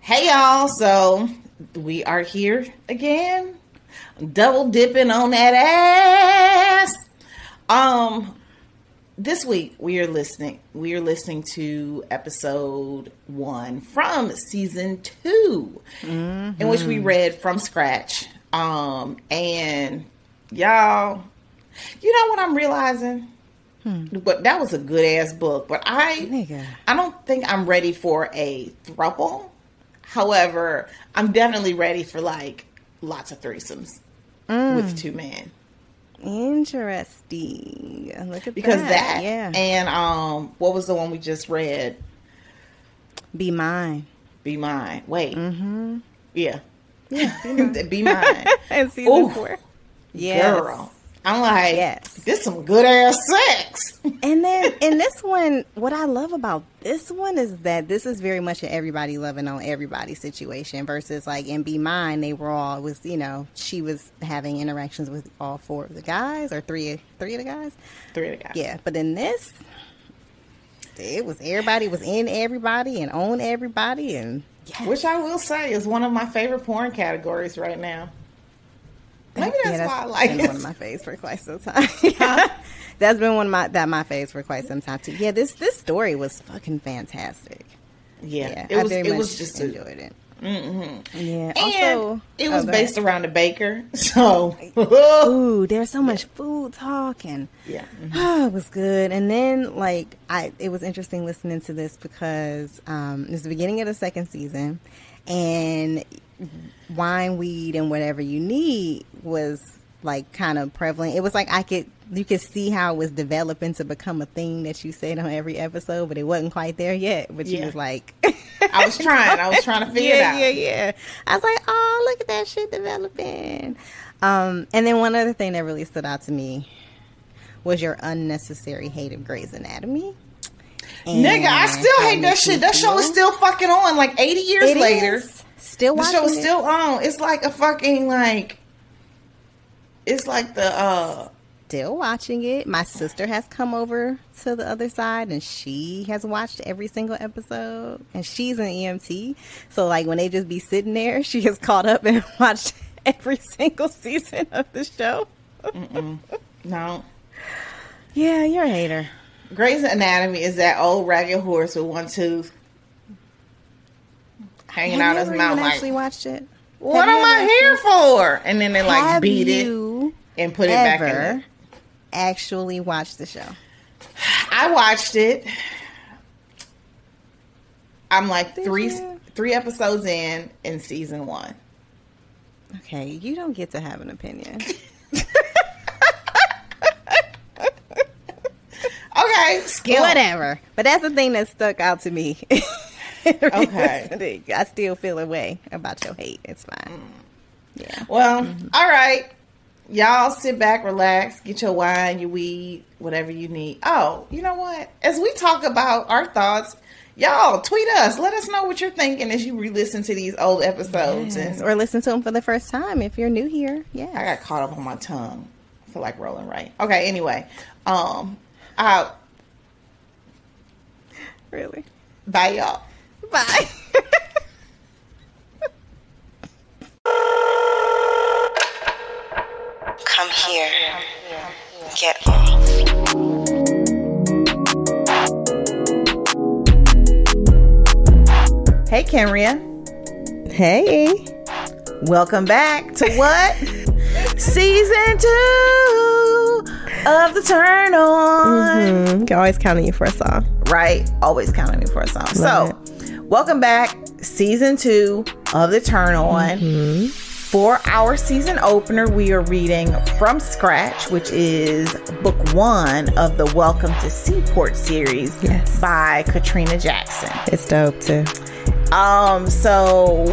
Hey y'all, so we are here again, double dipping on that ass. Um, this week we are listening. We are listening to episode one from season 2 in which we read from scratch. Um, and y'all, you know what I'm realizing? But that was a good ass book. But I, Nigga. I don't think I'm ready for a throuple. However, I'm definitely ready for like lots of threesomes with two men Interesting. Look at because that. that, Yeah. and um, what was the one we just read? Be mine. Be mine. Wait, mm-hmm. yeah, Yeah. be mine. And season Ooh. four. Yes. Girl, I'm like, Yes. this some good ass sex. And then in this one, what I love about this one is that this is very much an everybody loving on everybody situation versus like in Be Mine, they were all it was you know she was having interactions with all four of the guys or three three of the guys. Three of the guys. Yeah, but in this, it was everybody was in everybody and on everybody and yes. Which I will say is one of my favorite porn categories right now. Maybe that's, Yeah, why I like been it. one of my faves for quite some time. that's been one of my that my faves for quite some time too. Yeah, this this story was fucking fantastic. yeah, Yeah, it I was. It was just a, enjoyed it. Mm-hmm. Yeah. and also, it was oh, based around a baker. So Ooh, there's so much food talk and yeah, Oh, it was good. And then like I it was interesting listening to this because um it was the beginning of the second season and wine, weed and whatever you need was like kind of prevalent. It was like I could you could see how it was developing to become a thing that you said on every episode, but it wasn't quite there yet. But you was like I was trying. I was trying to figure yeah, it out. Yeah, yeah, I was like, oh, look at that shit developing. Um, and then one other thing that really stood out to me was your unnecessary hate of Grey's Anatomy. Nigga, I still hate that shit. That show is still fucking on. Like eighty years It later, is. Still the watching show is it. still on. It's like a fucking like. It's like the uh still watching it. My sister has come over to the other side and she has watched every single episode. And she's an EMT. So like when they just be sitting there, she has caught up and watched every single season of the show. no. Yeah, you're a hater. Grey's Anatomy is that old ragged horse with one tooth hanging out his mouth. Like, actually watched it? what Have am I here for? And then they like Have beat it and put it back in. actually watched the show? I watched it. I'm like Did three you? three episodes in in season one. Okay, you don't get to have an opinion. Okay, skill. Whatever. But that's the thing that stuck out to me. Okay. I still feel a way about your hate. It's fine. Yeah. Well, all right. Y'all sit back, relax, get your wine, your weed, whatever you need. Oh, you know what? As we talk about our thoughts, y'all tweet us. Let us know what you're thinking as you re-listen to these old episodes. Yes, And Or listen to them for the first time if you're new here. Yeah. I got caught up on my tongue. I feel like rolling right. Okay. Anyway, um, I Really. bye y'all. Bye. Come here. Get off. Hey, Kenria. hey. Welcome back to what? Season two of the Turn On. Mm, you're always counting you for a song. Right? Always counting me for a song. Love so, welcome back. Season two of the Turn On. Mm-hmm. For our season opener, we are reading From Scratch, which is book one of the Welcome to Seaport series Yes. by Katrina Jackson. It's dope too. Um, so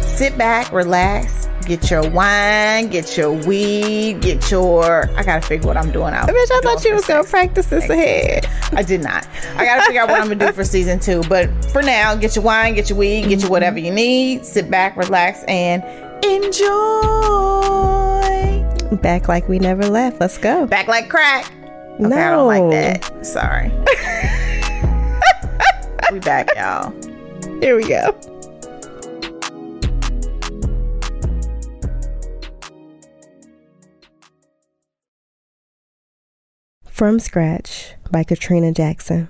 sit back, relax, get your wine, get your weed, get your. I gotta figure what I'm doing out. Bitch, I thought you was gonna practice this ahead. I did not. I gotta figure out what I'm gonna do for season two. But for now, get your wine, get your weed, get your whatever you need. Sit back, relax, and enjoy. Back like we never left. Let's go. Back like crack. Okay, no. I don't like that. Sorry. we back, y'all. Here we go. From Scratch by Katrina Jackson.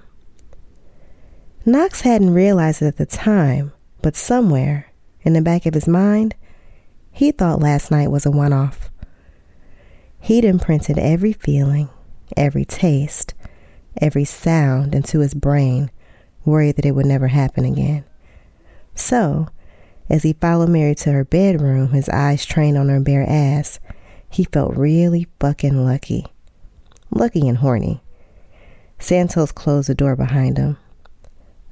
Knox hadn't realized it at the time, but somewhere, in the back of his mind, he thought last night was a one off. He'd imprinted every feeling, every taste, every sound into his brain, worried that it would never happen again. So, as he followed Mary to her bedroom, his eyes trained on her bare ass, he felt really fucking lucky. Lucky and horny. Santos closed the door behind him.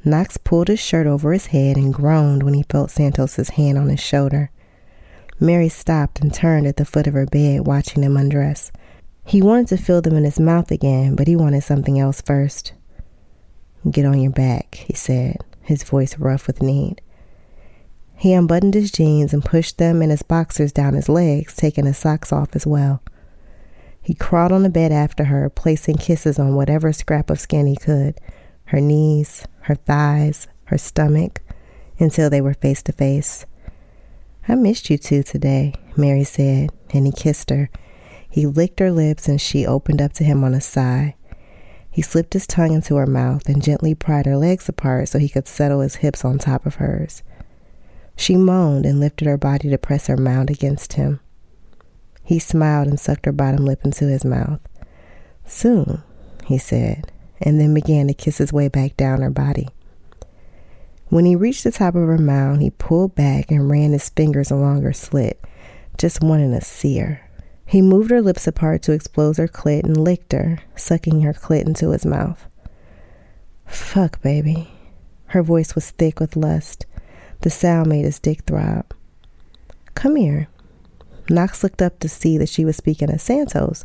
Knox pulled his shirt over his head and groaned when he felt Santos's hand on his shoulder. Mary stopped and turned at the foot of her bed, watching him undress. He wanted to feel them in his mouth again, but he wanted something else first. Get on your back, he said, his voice rough with need. He unbuttoned his jeans and pushed them and his boxers down his legs, taking his socks off as well. He crawled on the bed after her, placing kisses on whatever scrap of skin he could her knees, her thighs, her stomach, until they were face to face. I missed you two today, Mary said, and he kissed her. He licked her lips and she opened up to him on a sigh. He slipped his tongue into her mouth and gently pried her legs apart so he could settle his hips on top of hers. She moaned and lifted her body to press her mound against him. He smiled and sucked her bottom lip into his mouth. Soon, he said, and then began to kiss his way back down her body. When he reached the top of her mound, he pulled back and ran his fingers along her slit, just wanting to see her. He moved her lips apart to expose her clit and licked her, sucking her clit into his mouth. Fuck, baby. Her voice was thick with lust. The sound made his dick throb. Come here. Knox looked up to see that she was speaking of Santos,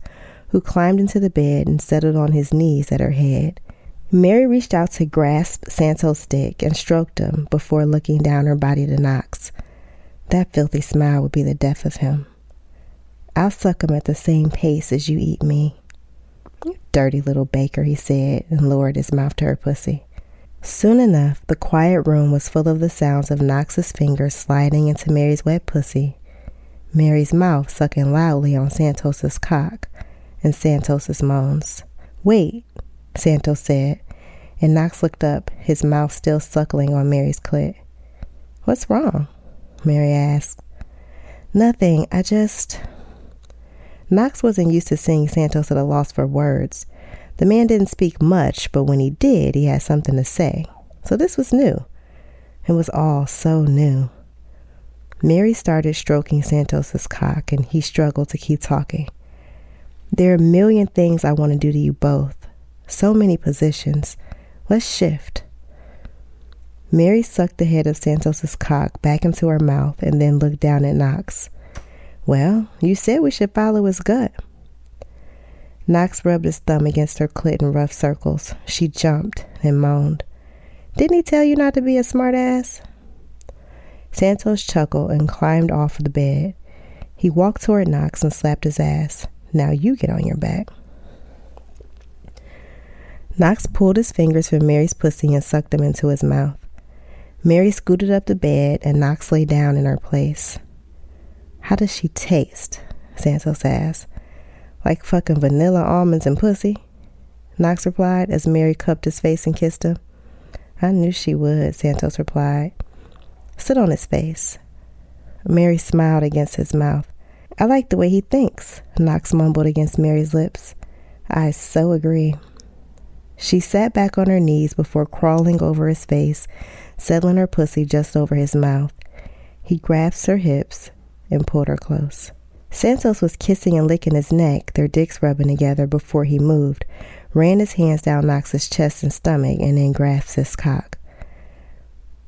who climbed into the bed and settled on his knees at her head. Mary reached out to grasp Santos' dick and stroked him before looking down her body to Knox. That filthy smile would be the death of him. I'll suck him at the same pace as you eat me. You dirty little baker, he said, and lowered his mouth to her pussy. Soon enough, the quiet room was full of the sounds of Knox's fingers sliding into Mary's wet pussy, Mary's mouth sucking loudly on Santos's cock, and Santos's moans. Wait, Santos said, and Knox looked up, his mouth still suckling on Mary's clit. What's wrong? Mary asked. Nothing, I just. Knox wasn't used to seeing Santos at a loss for words. The man didn't speak much, but when he did, he had something to say. So this was new. It was all so new. Mary started stroking Santos's cock, and he struggled to keep talking. There are a million things I want to do to you both. So many positions. Let's shift. Mary sucked the head of Santos's cock back into her mouth and then looked down at Knox. Well, you said we should follow his gut. Knox rubbed his thumb against her clit in rough circles. She jumped and moaned. Didn't he tell you not to be a smartass? Santos chuckled and climbed off the bed. He walked toward Knox and slapped his ass. Now you get on your back. Knox pulled his fingers from Mary's pussy and sucked them into his mouth. Mary scooted up the bed and Knox lay down in her place. How does she taste? Santos asked. Like fucking vanilla almonds and pussy? Knox replied as Mary cupped his face and kissed him. I knew she would, Santos replied. Sit on his face. Mary smiled against his mouth. I like the way he thinks, Knox mumbled against Mary's lips. I so agree. She sat back on her knees before crawling over his face, settling her pussy just over his mouth. He grasped her hips and pulled her close. Santos was kissing and licking his neck, their dicks rubbing together before he moved, ran his hands down Knox's chest and stomach, and then grasped his cock.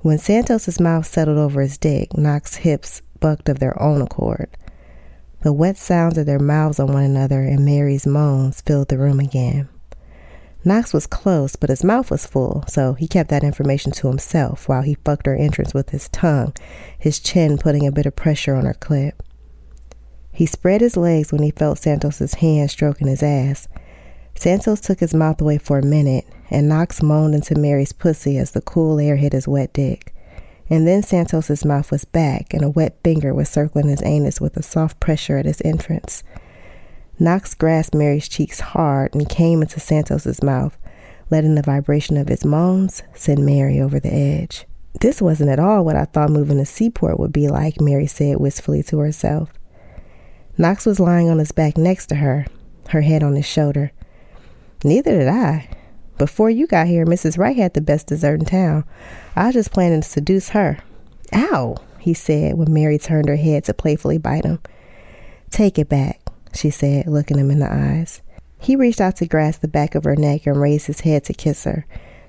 When Santos's mouth settled over his dick, Knox's hips bucked of their own accord. The wet sounds of their mouths on one another and Mary's moans filled the room again. Knox was close, but his mouth was full, so he kept that information to himself while he fucked her entrance with his tongue, his chin putting a bit of pressure on her clit. He spread his legs when he felt Santos's hand stroking his ass. Santos took his mouth away for a minute, and Knox moaned into Mary's pussy as the cool air hit his wet dick. And then Santos's mouth was back, and a wet finger was circling his anus with a soft pressure at his entrance. Knox grasped Mary's cheeks hard and came into Santos's mouth, letting the vibration of his moans send Mary over the edge. This wasn't at all what I thought moving to Seaport would be like, Mary said wistfully to herself. Knox was lying on his back next to her, her head on his shoulder. Neither did I. Before you got here, Mrs. Wright had the best dessert in town. I was just planning to seduce her. Ow, he said when Mary turned her head to playfully bite him. Take it back, she said, looking him in the eyes. He reached out to grasp the back of her neck and raised his head to kiss her.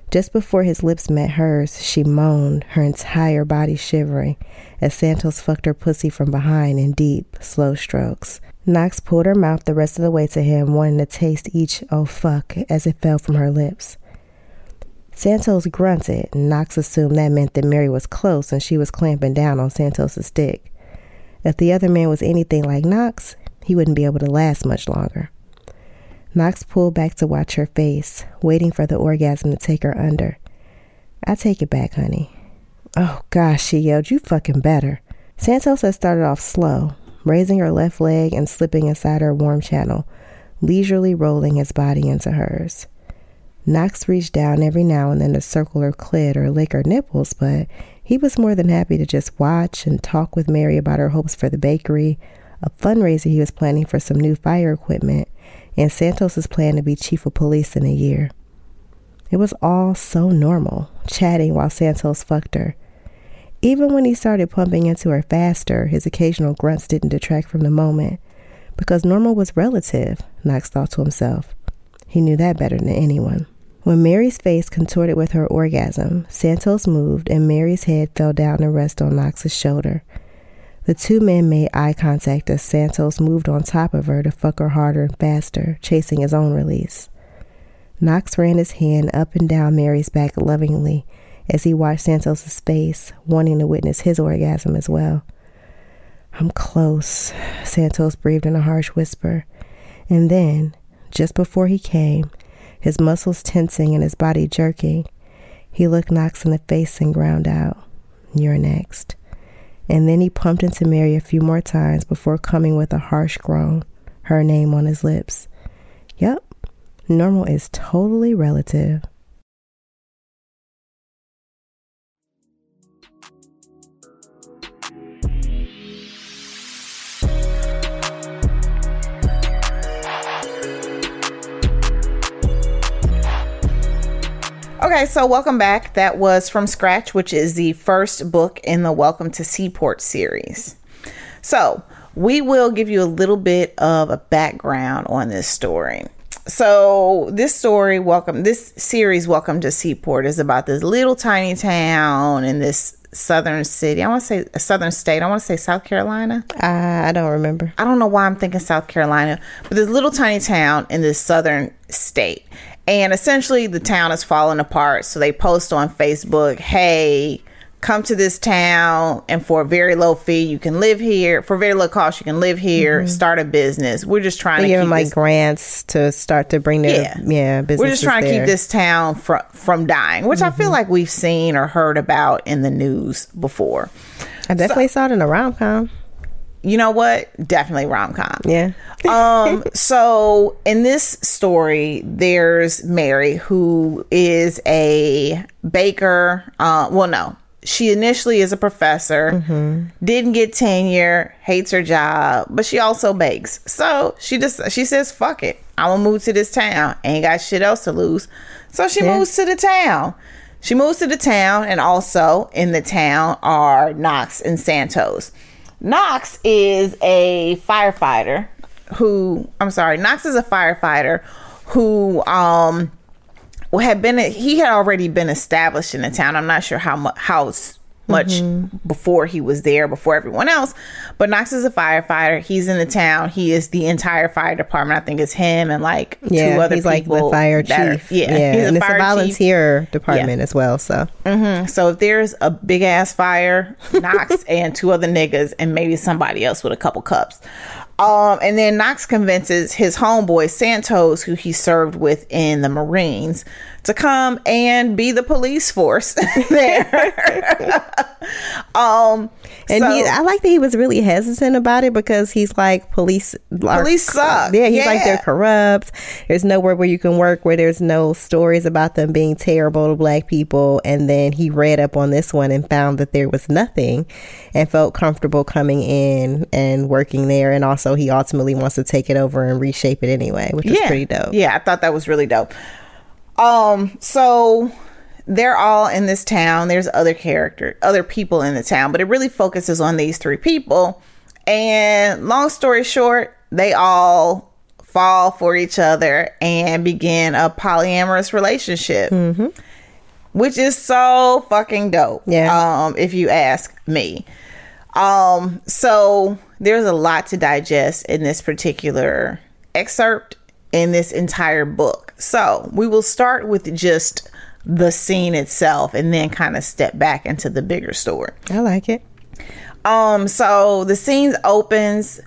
Just before his lips met hers, she moaned, her entire body shivering, as Santos fucked her pussy from behind in deep, slow strokes. Knox pulled her mouth the rest of the way to him, wanting to taste each oh fuck as it fell from her lips. Santos grunted, Knox assumed that meant that Mary was close and she was clamping down on Santos's dick. If the other man was anything like Knox, he wouldn't be able to last much longer. Knox pulled back to watch her face, waiting for the orgasm to take her under. I take it back, honey. Oh gosh, she yelled, you fucking better. Santos had started off slow, raising her left leg and slipping inside her warm channel, leisurely rolling his body into hers. Knox reached down every now and then to circle her clit or lick her nipples, but he was more than happy to just watch and talk with Mary about her hopes for the bakery, a fundraiser he was planning for some new fire equipment, and Santos's plan to be chief of police in a year. It was all so normal, chatting while Santos fucked her. Even when he started pumping into her faster, his occasional grunts didn't detract from the moment. Because normal was relative, Knox thought to himself. He knew that better than anyone. When Mary's face contorted with her orgasm, Santos moved and Mary's head fell down to rest on Knox's shoulder. The two men made eye contact as Santos moved on top of her to fuck her harder and faster, chasing his own release. Knox ran his hand up and down Mary's back lovingly as he watched Santos's face, wanting to witness his orgasm as well. I'm close, Santos breathed in a harsh whisper. And then, just before he came, his muscles tensing and his body jerking, he looked Knox in the face and ground out, You're next and then he pumped into Mary a few more times before coming with a harsh groan, her name on his lips. Yep, normal is totally relative. Okay, so welcome back. That was From Scratch, which is the first book in the Welcome to Seaport series. So, we will give you a little bit of a background on this story. So, this story, Welcome, this series, Welcome to Seaport, is about this little tiny town in this southern city. I want to say a southern state. I want to say South Carolina. Uh, I don't remember. I don't know why I'm thinking South Carolina, but this little tiny town in this southern state. And essentially, the town is falling apart. So they post on Facebook, hey, come to this town and for a very low fee you can live here for very low cost you can live here mm-hmm. start a business we're just trying they to give them like grants to start to bring their yeah, yeah we're just trying there. to keep this town from from dying which mm-hmm. i feel mm-hmm. like we've seen or heard about in the news before i definitely so, saw it in a rom-com you know what? Definitely rom com. Yeah. um. So in this story, there's Mary who is a baker. Uh. Well, no, she initially is a professor. Mm-hmm. Didn't get tenure. Hates her job, but she also bakes. So she just she says, "Fuck it, I'm gonna move to this town. Ain't got shit else to lose." So she yeah. moves to the town. She moves to the town, and also in the town are Knox and Santos. Knox is a firefighter who I'm sorry, Knox is a firefighter who um had been he had already been established in the town. I'm not sure how much how much mm-hmm. before he was there, before everyone else. But Knox is a firefighter. He's in the town. He is the entire fire department. I think it's him and like yeah, two other he's people. like the fire chief. Are, yeah, yeah. and a it's a volunteer chief. department yeah. as well. So, mm-hmm. so if there's a big ass fire, Knox and two other niggas and maybe somebody else with a couple cups. Um, and then Knox convinces his homeboy Santos, who he served with in the Marines, to come and be the police force there. um, And so- he, I like that he was really hesitant about it because he's like police. are- Police suck. Yeah, he's like they're corrupt. There's nowhere where you can work where there's no stories about them being terrible to black people. And then he read up on this one and found that there was nothing, and felt comfortable coming in and working there. And also, he ultimately wants to take it over and reshape it anyway, which is pretty dope. Yeah, I thought that was really dope. Um, so they're all in this town. There's other character, other people in the town, but it really focuses on these three people. And long story short, they all fall for each other and begin a polyamorous relationship. Which is so fucking dope. Yeah. Um, if you ask me. Um, so there's a lot to digest in this particular excerpt in this entire book. So we will start with just the scene itself and then kind of step back into the bigger story. I like it. Um, so the scene opens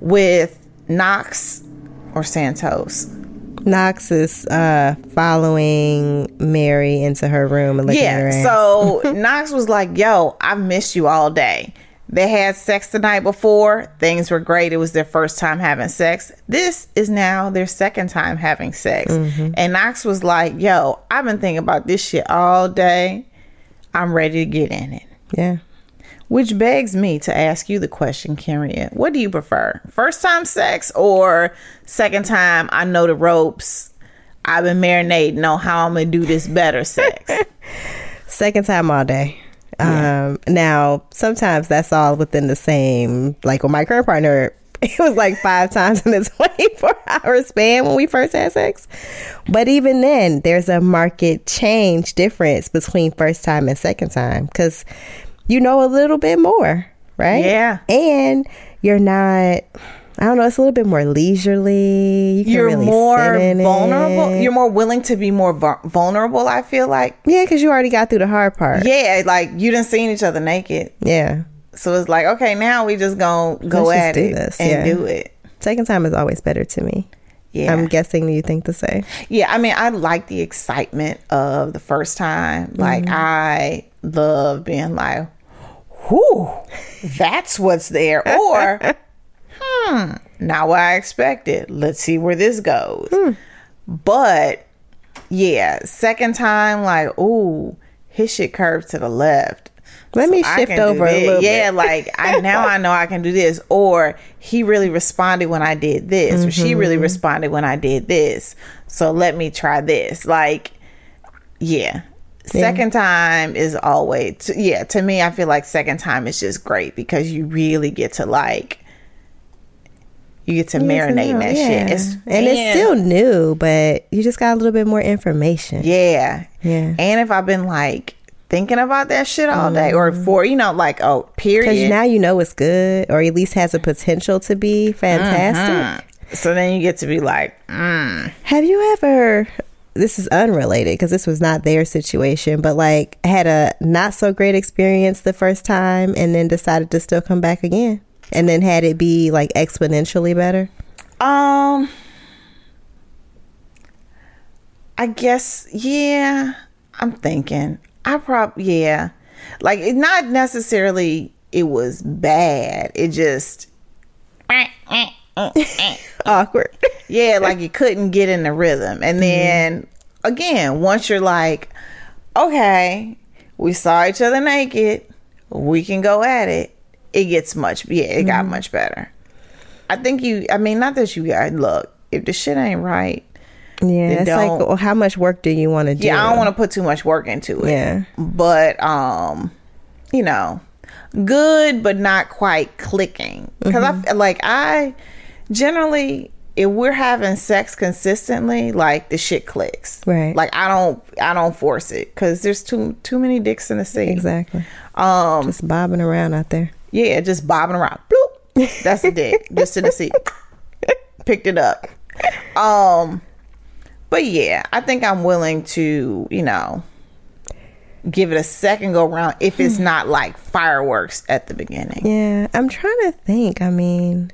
with Knox or Santos. Knox is uh, following Mary into her room and looking at her Yeah. So Knox was like, "Yo, I've missed you all day." They had sex the night before. Things were great. It was their first time having sex. This is now their second time having sex. Mm-hmm. And Knox was like, "Yo, I've been thinking about this shit all day. I'm ready to get in it." yeah. Which begs me to ask you the question, Carrie. What do you prefer? First time sex or second time I know the ropes? I've been marinating on how I'm gonna do this better sex. Second time all day. Um, now, sometimes that's all within the same, like with my current partner, it was like five times in the 24 hour span when we first had sex. But even then, there's a market change difference between first time and second time because you know a little bit more, right? Yeah. And you're not, I don't know, it's a little bit more leisurely. You can You're really more vulnerable. it. You're more willing to be more vu- vulnerable. I feel like. yeah, because you already got through the hard part. Yeah, like you didn't seen each other naked, yeah. so it's like okay, now we just gonna go Let's at it this, and yeah. do it. Second time is always better to me. Yeah, I'm guessing you think the same. Yeah, I mean, I like the excitement of the first time. Like, Mm-hmm. I love being like, whew, that's what's there. Or, hmm, not what I expected. Let's see where this goes. Hmm. But, yeah, second time, like, ooh, his shit curves to the left. Let me shift over a little yeah, bit. like I now I know I can do this. Or he really responded when I did this, or she really Mm-hmm. responded when I did this. So let me try this. Like, yeah. Second time is always yeah. To me, I feel like second time is just great because you really get to like you get to marinate in that shit. It's, and it's still new, but you just got a little bit more information. Yeah. Yeah. And if I've been like thinking about that shit all day or for, you know, like, oh, period. Because now you know it's good, or at least has a potential to be fantastic. so then you get to be like, mm, Have you ever? This is unrelated because this was not their situation, but like had a not so great experience the first time and then decided to still come back again, and then had it be like exponentially better. um, I guess, yeah, I'm thinking. I probably, yeah. Like, it not necessarily it was bad. It just, Awkward. yeah, like you couldn't get in the rhythm. And then again, once you're like, okay, we saw each other naked, we can go at it. It gets much, yeah, it got much better. I think you, I mean, not that you got, look, if the shit ain't right, Yeah, it's like, well, how much work do you want to do? yeah, I don't want to put too much work into it. Yeah. But, um, you know, good, but not quite clicking. Because I feel like I generally, if we're having sex consistently, like the shit clicks. Right. Like I don't, I don't force it because there's too too many dicks in the sea. exactly. Um, Just bobbing around out there. Yeah, just bobbing around. Bloop. That's a dick. just in the sea. Picked it up. Um, but yeah, I think I'm willing to, you know, give it a second go round if it's not like fireworks at the beginning. Yeah, I'm trying to think. I mean,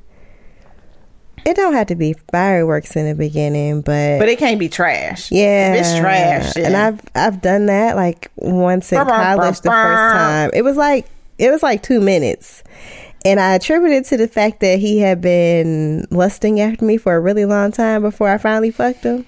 It don't have to be fireworks in the beginning, but But it can't be trash. yeah, If it's trash. And. I've I've done that like once in college the first time. It was like it was like two minutes. And I attributed to the fact that he had been lusting after me for a really long time before I finally fucked him.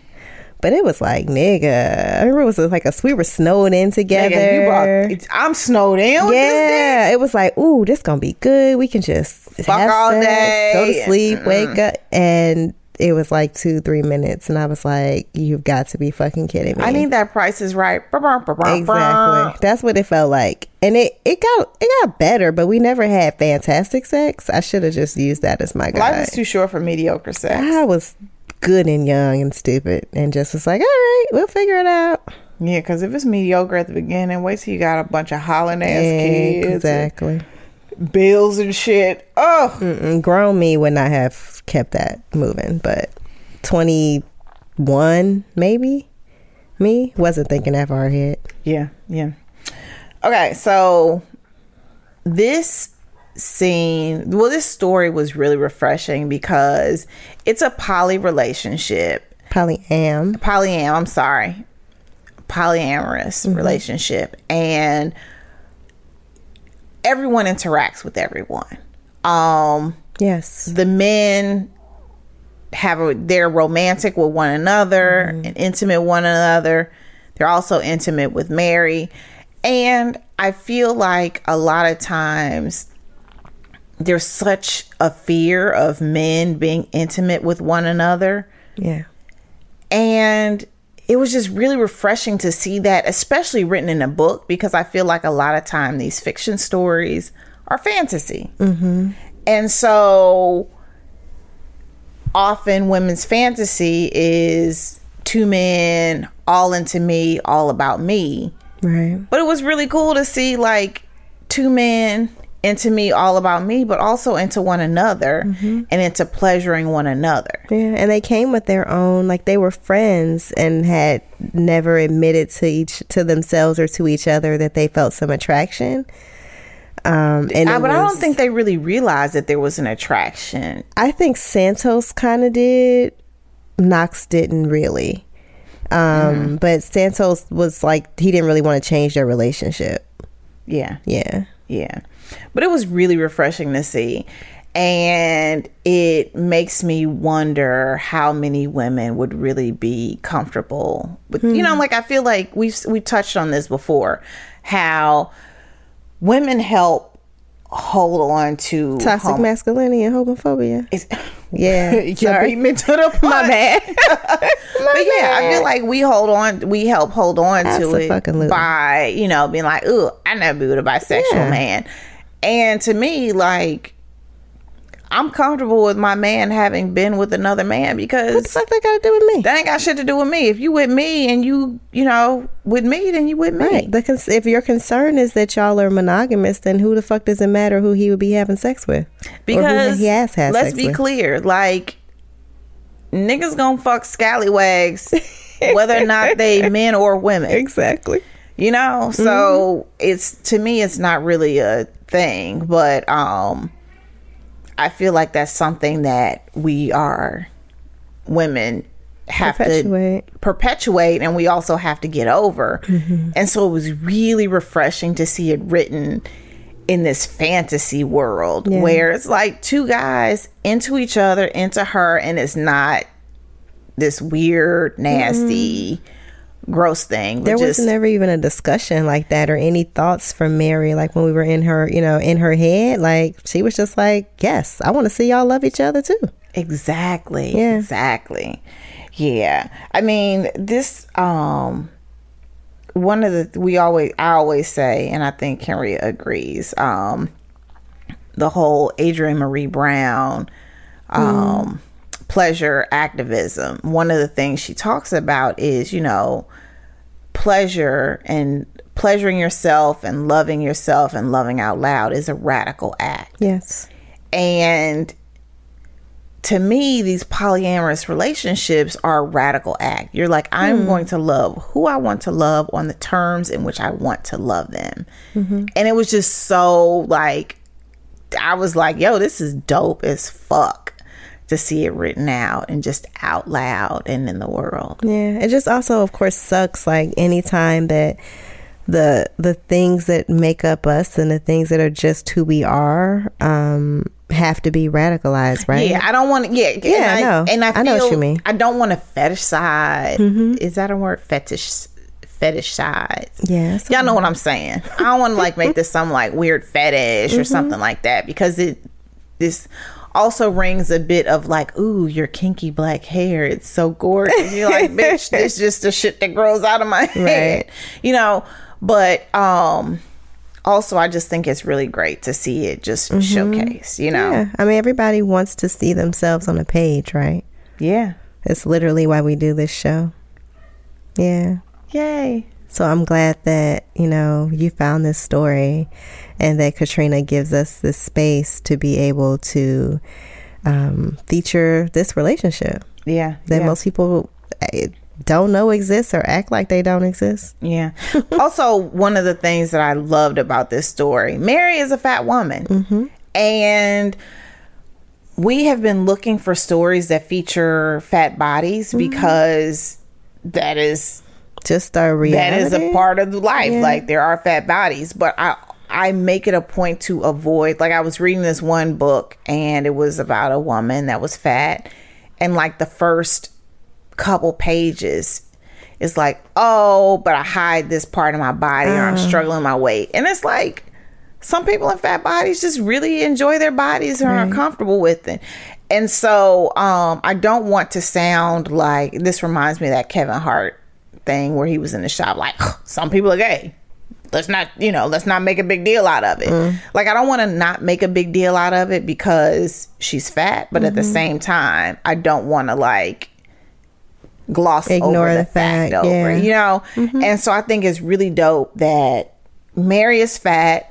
But it was like, nigga. I remember it was like a we were snowed in together. Nigga, you brought, I'm snowed in with this yeah, it was like, ooh, this gonna be good. We can just Fuck all sex, day. go to sleep, wake up, and it was like two, three minutes, and I was like, you've got to be fucking kidding me. I need that price is right. Exactly. That's what it felt like, and it it got it got better, but we never had fantastic sex. I should have just used that as my Life guide. is too short for mediocre sex. I was good and young and stupid, and just was like, all right, we'll figure it out. Yeah, because if it's mediocre at the beginning, wait till you got a bunch of hollering ass kids, and Exactly. Bills and shit. Oh, Mm, grown me would not have kept that moving, but 21 maybe me wasn't thinking that far ahead. yeah, yeah. Okay, so this scene, well, this story was really refreshing because it's a poly relationship. Polyam. polyam i'm sorry polyamorous relationship and everyone interacts with everyone. Um Yes. the men have a they're romantic with one another and intimate with one another. They're also intimate with mary. And i feel like a lot of times there's such a fear of men being intimate with one another. Yeah. and it was just really refreshing to see that especially written in a book because i feel like a lot of time these fiction stories are fantasy mm-hmm. and so often women's fantasy is two men all into me all about me Right. but it was really cool to see like two men into me all about me but also into one another and into pleasuring one another Yeah, and they came with their own like they were friends and had never admitted to each to themselves or to each other that they felt some attraction. Um and I, but I don't think they really realized that there was an attraction. I think Santos kind of did. Knox didn't really. Um, but Santos was like he didn't really want to change their relationship. Yeah, Yeah. yeah. But it was really refreshing to see. And it makes me wonder how many women would really be comfortable with, you know, hmm. like I feel like we've we touched on this before, how women help hold on to Toxic hom- masculinity and homophobia. It's, Yeah. you beat me to the punch. My bad. but yeah, I feel like we hold on, we help hold on to it by, you know, being like, ooh, I never be with a bisexual Yeah. man. And to me, like, I'm comfortable with my man having been with another man because What the fuck that got to do with me? that ain't got shit to do with me. If you with me and you, you know, with me, then you with me. Right. The cons- if your concern is that y'all are monogamous, then who the fuck does it matter who he would be having sex with? Because he has had let's be with. clear, like niggas gonna fuck scallywags whether or not they men or women. Exactly. you know so mm-hmm. it's to me it's not really a thing but um i feel like that's something that we are women have Perpetuate. to perpetuate and we also have to get over and so it was really refreshing to see it written in this fantasy world Yeah. where it's like two guys into each other into her and it's not this weird nasty gross thing There We're was never even a discussion like that or any thoughts from Mary. Like when we were in her, you know, in her head, like she was just like, yes, I want to see y'all love each other too. Exactly. Yeah. Exactly. Yeah. I mean, this um one of the we always I always say and I think Henry agrees um the whole adrienne maree brown um pleasure activism. One of the things she talks about is, you know, pleasure and pleasuring yourself and loving yourself and loving out loud is a radical act. Yes. And to me, these polyamorous relationships are a radical act. You're like, I'm hmm. going to love who I want to love on the terms in which I want to love them. Mm-hmm. And it was just so like, I was like, yo, this is dope as fuck. To see it written out and just out loud and in the world. Yeah, it just also, of course, sucks. Like anytime that the the things that make up us and the things that are just who we are um, have to be radicalized, right? Yeah, I don't want to. Yeah, Yeah, and I know. And I, I know what feel- you mean. I don't want to fetishize. Mm-hmm. Is that a word? Fetish, fetishize. Yeah, y'all know what I'm saying. I don't want to like make this some like weird fetish Mm-hmm. or something like that because it this also rings a bit of like, ooh, your kinky black hair. It's so gorgeous. You're like, bitch, this just the shit that grows out of my head. You know, but um also I just think it's really great to see it just showcase, you know. Mm-hmm. Yeah, I mean, everybody wants to see themselves on a page, right? Yeah. It's literally why we do this show. Yeah. Yay. So I'm glad that, you know, you found this story and that Katrina gives us this space to be able to um, feature this relationship Yeah. that yeah. most people eh, don't know exists or act like they don't exist. Yeah. also, one of the things that I loved about this story, Mary is a fat woman. And we have been looking for stories that feature fat bodies because that is Just our reality. that is a part of life. Like there are fat bodies, but I I make it a point to avoid. Like I was reading this one book, and it was about a woman that was fat, and like the first couple pages it's like, oh, but I hide this part of my body, or I'm struggling my weight, and it's like. Some people in fat bodies just really enjoy their bodies and are comfortable with it. And so um, I don't want to sound like this reminds me of that Kevin Hart thing where he was in the shop like some people are gay. Let's not you know let's not make a big deal out of it. Mm. Like i don't want to not make a big deal out of it because she's fat but at the mm-hmm. same time i don't want to like gloss Ignore over the, the fact, fact, over yeah. you know? Mm-hmm. And so i think it's really dope that mary is fat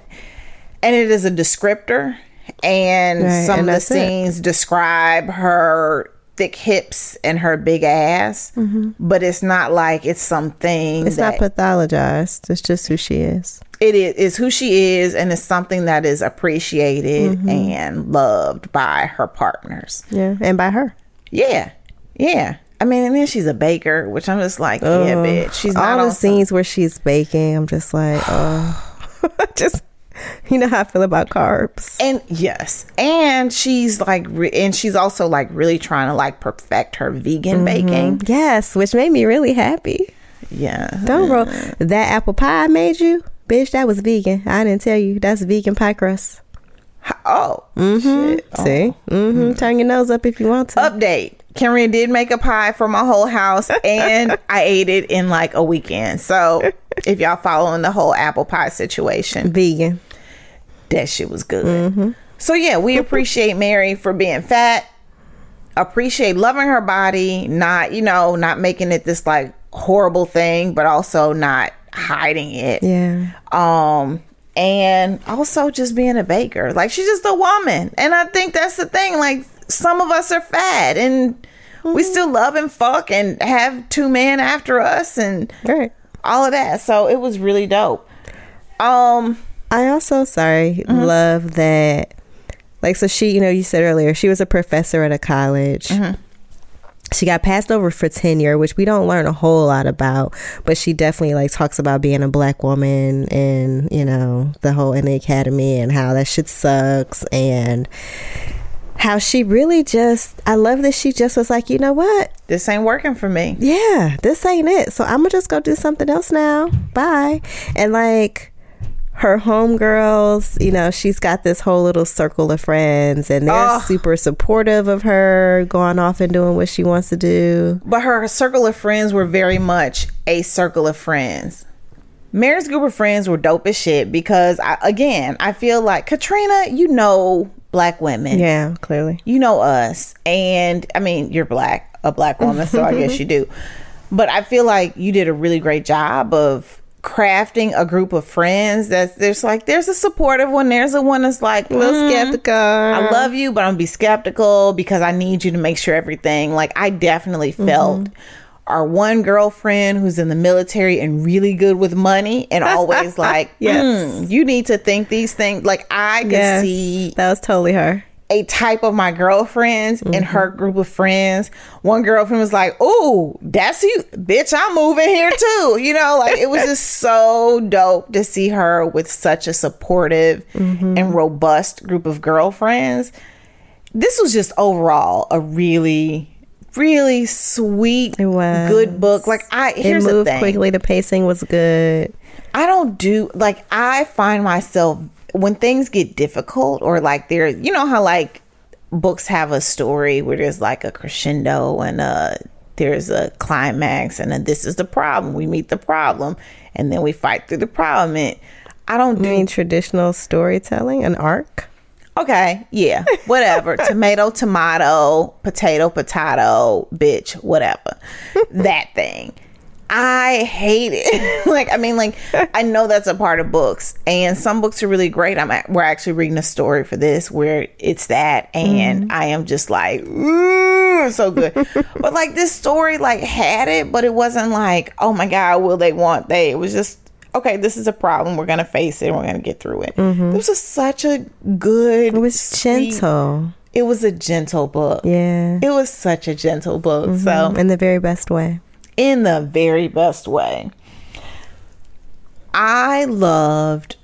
and it is a descriptor and Right, some and of the that's it. scenes describe her thick hips and her big ass but it's not like it's something Mm-hmm. It's that not pathologized. It's just who she is. it is, is who she is and it's something that is appreciated Mm-hmm. and loved by her partners Yeah. And by her. yeah yeah i mean and then she's a baker which i'm just like yeah bitch she's not all the some- scenes where she's baking, I'm just like, oh, just you know how I feel about carbs. and yes and she's like re- and she's also like really trying to like perfect her vegan mm-hmm. baking Yes, which made me really happy. yeah Don't roll that apple pie I made you, bitch. That was vegan. I didn't tell you. That's vegan pie crust. oh mm-hmm. shit. Oh. See, mm-hmm. mm-hmm. turn your nose up if you want to. update Kenria did make a pie for my whole house and I ate it in like a weekend. So if y'all following the whole apple pie situation, vegan. That shit was good. So yeah, we appreciate Mary for being fat. Appreciate loving her body, not, you know, not making it this like horrible thing, but also not hiding it. Yeah. Um and also just being a baker. Like she's just a woman. And I think that's the thing. Like some of us are fat and we still love and fuck and have two men after us and Right. all of that. So it was really dope. Um I also, sorry, mm-hmm. love that. Like, so she, you know, you said earlier, she was a professor at a college. Mm-hmm. She got passed over for tenure, which we don't learn a whole lot about, but she definitely like talks about being a black woman and, you know, the whole in the academy and how that shit sucks and how she really just, I love that she just was like, you know what? this ain't working for me. yeah, this ain't it. So I'm gonna just go do something else now. Bye. And like her homegirls, you know, she's got this whole little circle of friends and they're Ugh. super supportive of her going off and doing what she wants to do. But her circle of friends were very much a circle of friends. Mary's group of friends were dope as shit because, I, again, I feel like Katrina, you know, black women. Yeah, clearly. You know us. And I mean, you're black, a black woman, so I guess you do. But I feel like you did a really great job of crafting a group of friends that's there's like there's a supportive one there's a one that's like A little "Mm, skeptical. I love you, but I'm gonna be skeptical because I need you to make sure everything. Like I definitely Mm-hmm. felt our one girlfriend who's in the military and really good with money and always like, Yes. "Mm, you need to think these things. Like I could Yes, see that was totally her. A type of my girlfriends and mm-hmm. her group of friends. One girlfriend was like, "Oh, that's you, bitch! I'm moving here too." You know, like it was just so dope to see her with such a supportive mm-hmm. and robust group of girlfriends. This was just overall a really, really sweet, good book. Like I It moved thing. quickly. The pacing was good. I don't do like I find myself when things get difficult or like there you know how like books have a story where there's like a crescendo and uh there's a climax and then this is the problem we meet the problem and then we fight through the problem and I don't do mean, traditional storytelling, an arc. okay yeah whatever. Tomato tomato potato potato bitch whatever. That thing I hate it. like, I mean, like, I know that's a part of books, and some books are really great. I'm at, we're actually reading a story for this where it's that, and mm-hmm. I am just like, so good. but like this story, like had it, but it wasn't like, oh my god, will they want they? It was just okay. This is a problem. We're gonna face it. We're gonna get through it. Mm-hmm. This was such a good. It was sweet- gentle. It was a gentle book. Yeah. It was such a gentle book. Mm-hmm. So In the very best way. In the very best way. I loved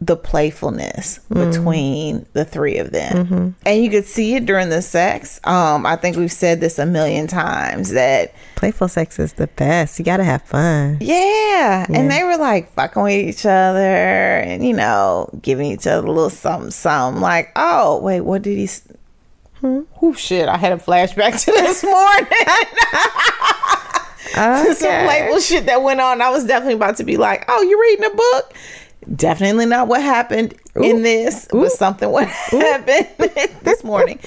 the playfulness mm-hmm. between the three of them. Mm-hmm. And you could see it during the sex. Um, I think we've said this a million times that Playful sex is the best. You gotta have fun. yeah, and they were like fucking with each other and you know, giving each other a little something something like, "Oh, wait, what did he s- Oh shit, I had a flashback to this morning. some Okay. playful shit that went on. I was definitely about to be like, "Oh, you're reading a book?" Definitely not what happened in this, but something what happened this morning.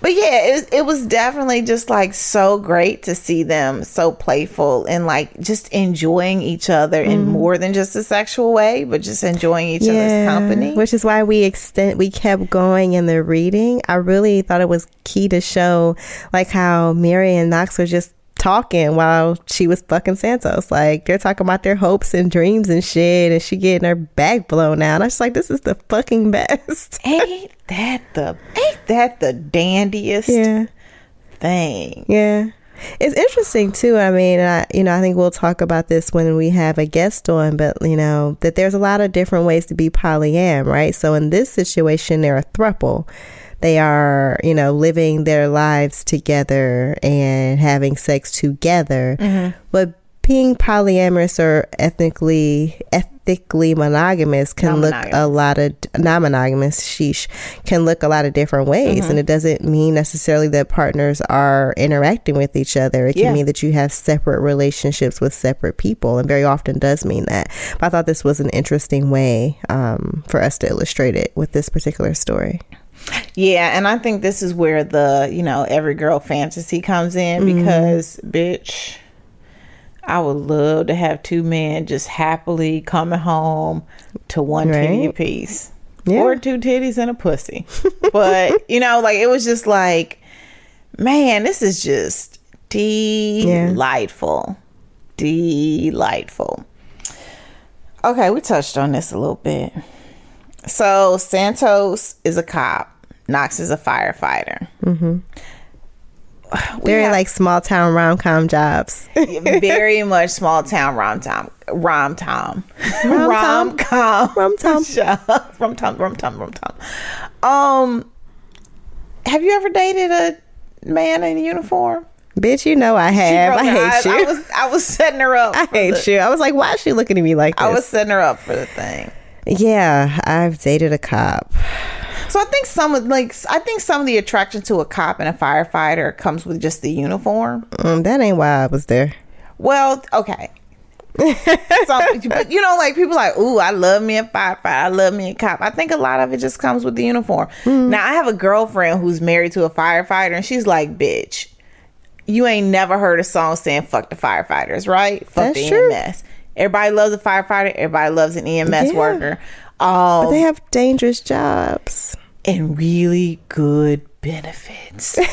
But yeah, it, it was definitely just like so great to see them so playful and like just enjoying each other in mm-hmm. more than just a sexual way, but just enjoying each other's company. Which is why we extend we kept going in the reading. I really thought it was key to show like how Mary and Knox were just talking while she was fucking Santos. Like they're talking about their hopes and dreams and shit and she getting her back blown out. And I was like, this is the fucking best. ain't that the ain't that the dandiest yeah. thing? Yeah. It's interesting too. I mean, I, you know, I think we'll talk about this when we have a guest on, but you know, that there's a lot of different ways to be polyam, right? So in this situation, they're a thruple. They are, you know, living their lives together and having sex together. But being polyamorous or ethnically ethically monogamous can look a lot of non-monogamous sheesh can look a lot of different ways Mm-hmm. and it doesn't mean necessarily that partners are interacting with each other it can Yeah. mean that you have separate relationships with separate people and very often does mean that but i thought this was an interesting way um, for us to illustrate it with this particular story Yeah, and I think this is where the, you know, every girl fantasy comes in Mm-hmm. because, bitch, I would love to have two men just happily coming home to one titty Right. piece. Yeah. Or two titties and a pussy. but, you know, like it was just like, man, this is just delightful. Delightful. Okay, we touched on this a little bit. So Santos is a cop. Knox is a firefighter. very have- like small town rom-com jobs Very much small town rom tom rom tom rom com Rom-tom. rom tom rom tom rom tom. Um, have you ever dated a man in uniform? bitch you know i have i hate eyes. you I was I was setting her up. I hate the- you. I was like, why is she looking at me like this? I was setting her up for the thing. Yeah, I've dated a cop. So I think some of like I think some of the attraction to a cop and a firefighter comes with just the uniform. Um, that ain't why I was there. Well, okay. Some, but you know, like people like, ooh, I love me a firefighter, I love me a cop. I think a lot of it just comes with the uniform. Now, I have a girlfriend who's married to a firefighter, and she's like, bitch, you ain't never heard a song saying "fuck the firefighters," right? Fuck That's the true. Everybody loves a firefighter. Everybody loves an EMS Yeah. worker. Um, They have dangerous jobs. and really good benefits.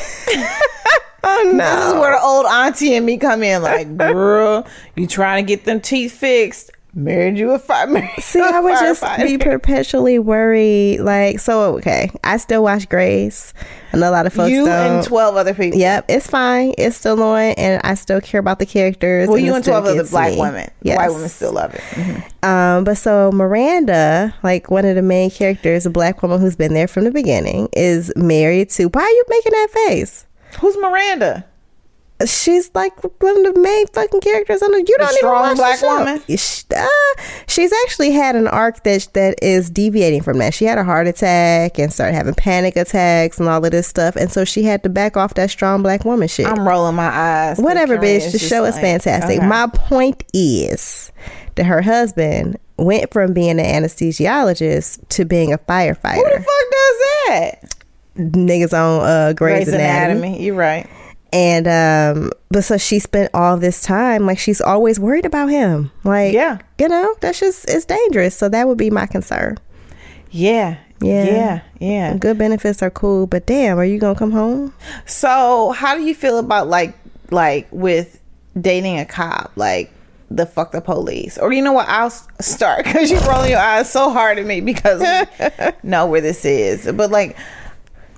Oh no! This is where the old auntie and me come in, like, girl, you trying to get them teeth fixed. Married you a fire. See, I would just be perpetually worried. Like, so okay, I still watch Grey's, and a lot of folks you don't. and twelve other people. Yep, it's fine. It's still on, and I still care about the characters. Well, you and twelve other black me. women. Yes. White women still love it. Mhm. Um, but so Miranda, like one of the main characters, a black woman who's been there from the beginning, is married to. Why are you making that face? Who's Miranda? She's like one of the main fucking characters on the. You don't strong even watch black the show. woman? Sh- uh, she's actually had an arc that that is deviating from that. She had a heart attack and started having panic attacks and all of this stuff, and so she had to back off that strong black woman shit. I'm rolling my eyes. Whatever, bitch. The show is fantastic. okay. My point is that her husband went from being an anesthesiologist to being a firefighter. Who the fuck does that? Niggas on uh, Grey's, Grey's Anatomy. Anatomy. You're right. And um, but so she spent all this time like she's always worried about him. Like, Yeah. you know, that's just it's dangerous. So that would be my concern. Yeah. Yeah. Yeah. Yeah. Good benefits are cool, but damn, are you gonna come home? So, how do you feel about like like with dating a cop, like the fuck the police, or you know what? I'll start because you're rolling your eyes so hard at me because know where this is, but like.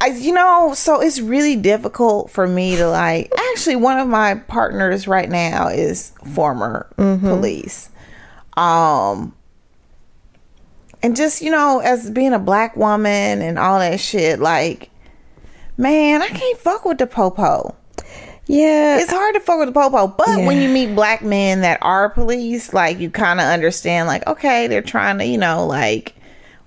I, you know, so it's really difficult for me to like. Actually, one of my partners right now is former police, um, and just you know, as being a black woman and all that shit, like, man, I can't fuck with the popo. Yeah. It's hard to fuck with the popo, but when you meet black men that are police, like you kind of understand, like okay, they're trying to, you know, like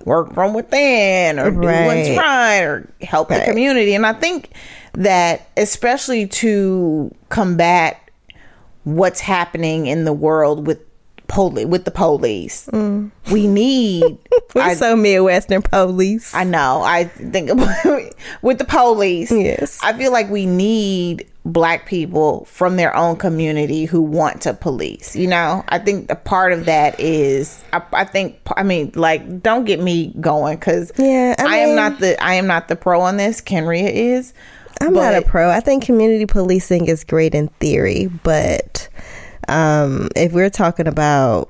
work from within or do what's Right. right or help the community. And I think that especially to combat what's happening in the world with poli- with the police, mm. we need. We're I- so Midwestern police. I know. I think with the police. Yes. I feel like we need black people from their own community who want to police. You know, I think a part of that is. I, I think. I mean, like, don't get me going because Yeah, I I, am not the. I am not the pro on this. Kenrya is. I'm not a pro. I think community policing is great in theory, but um, if we're talking about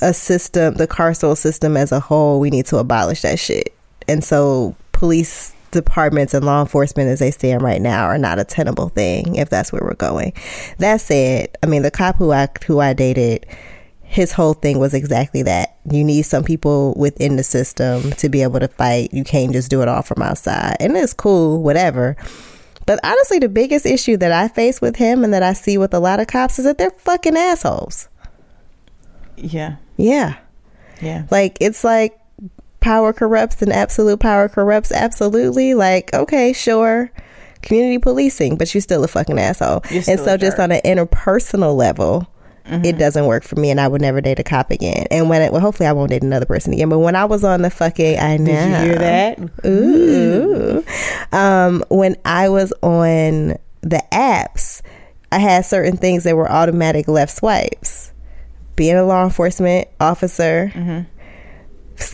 a system, the carceral system as a whole, we need to abolish that shit. And so, police departments and law enforcement as they stand right now are not a tenable thing if that's where we're going. That said, I mean the cop who I who I dated his whole thing was exactly that. You need some people within the system to be able to fight. You can't just do it all from outside. And it's cool, whatever. But honestly, the biggest issue that I face with him and that I see with a lot of cops is that they're fucking assholes. Yeah. Yeah. Yeah. Like, it's like power corrupts and absolute power corrupts absolutely. Like, okay, sure. Community policing, but you're still a fucking asshole. And so, just on an interpersonal level, it doesn't work for me, and I would never date a cop again. And when it, well, hopefully, I won't date another person again. But when I was on the fucking, I know. Did you hear that? Ooh. Um, when I was on the apps, I had certain things that were automatic left swipes. Being a law enforcement officer, s-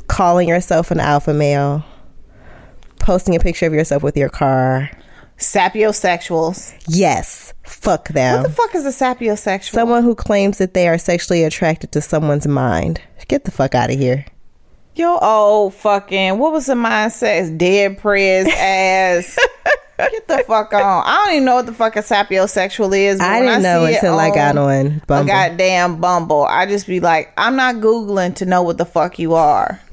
calling yourself an alpha male, posting a picture of yourself with your car. Sapiosexuals. Yes, fuck them. What the fuck is a sapiosexual? Someone who claims that they are sexually attracted to someone's mind. Get the fuck out of here. Yo, oh fucking, what was the mindset? Dead prez ass. Get the fuck on. I don't even know what the fuck a sapiosexual is. but I didn't know see it until I got on A Bumble. goddamn Bumble. I just be like, I'm not Googling to know what the fuck you are.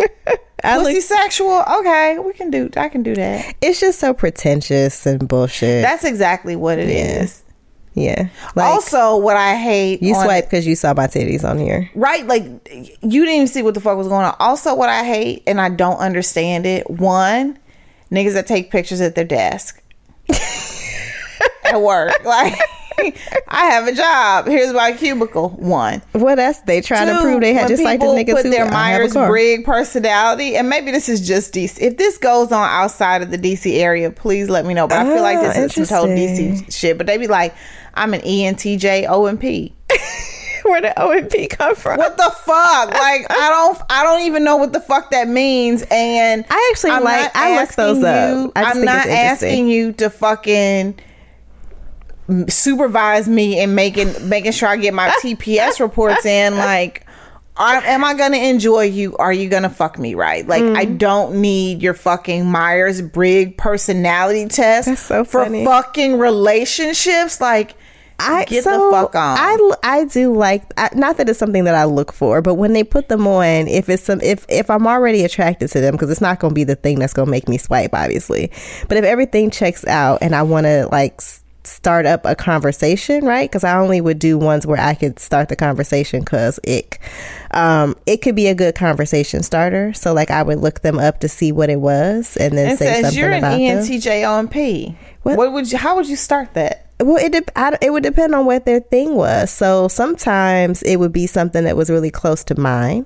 I Pussy look- sexual? Okay, we can do, I can do that. it's just so pretentious and bullshit. That's exactly what it is. yeah. Like, also, what I hate. You swipe because you saw my titties on here. Right, like you didn't even see what the fuck was going on. Also, what I hate and I don't understand it. One, niggas that take pictures at their desk at work. Like, I have a job. Here's my cubicle. One. What else? They trying to prove they had just like the niggas put who their Myers. Briggs personality, and maybe this is just DC. If this goes on outside of the DC area, please let me know. But I feel like Oh, this is some total. DC shit. But they be like, I'm an ENTJ OMP. Where did OMP come from? What the fuck? Like I don't I don't even know what the fuck that means. And I actually like- I looked those up. you- I I'm think not asking you to fucking supervise me in making making sure I get my TPS reports in. Like, are, am I gonna enjoy you? Are you gonna fuck me right? Like, I Mm. don't need your fucking Myers Briggs personality test so for fucking relationships. Like, I get so the fuck on. I I do like I, not that it's something that I look for, but when they put them on, if it's some if if I'm already attracted to them, because it's not going to be the thing that's going to make me swipe, obviously. But if everything checks out and I want to like start up a conversation, right? Because I only would do ones where I could start the conversation because ick. Um, it could be a good conversation starter. So like I would look them up to see what it was and then it say says something you're an about them. ENTJOMP. What? What would you? How would you start that? Well, it dep I, it would depend on what their thing was. So sometimes it would be something that was really close to mine,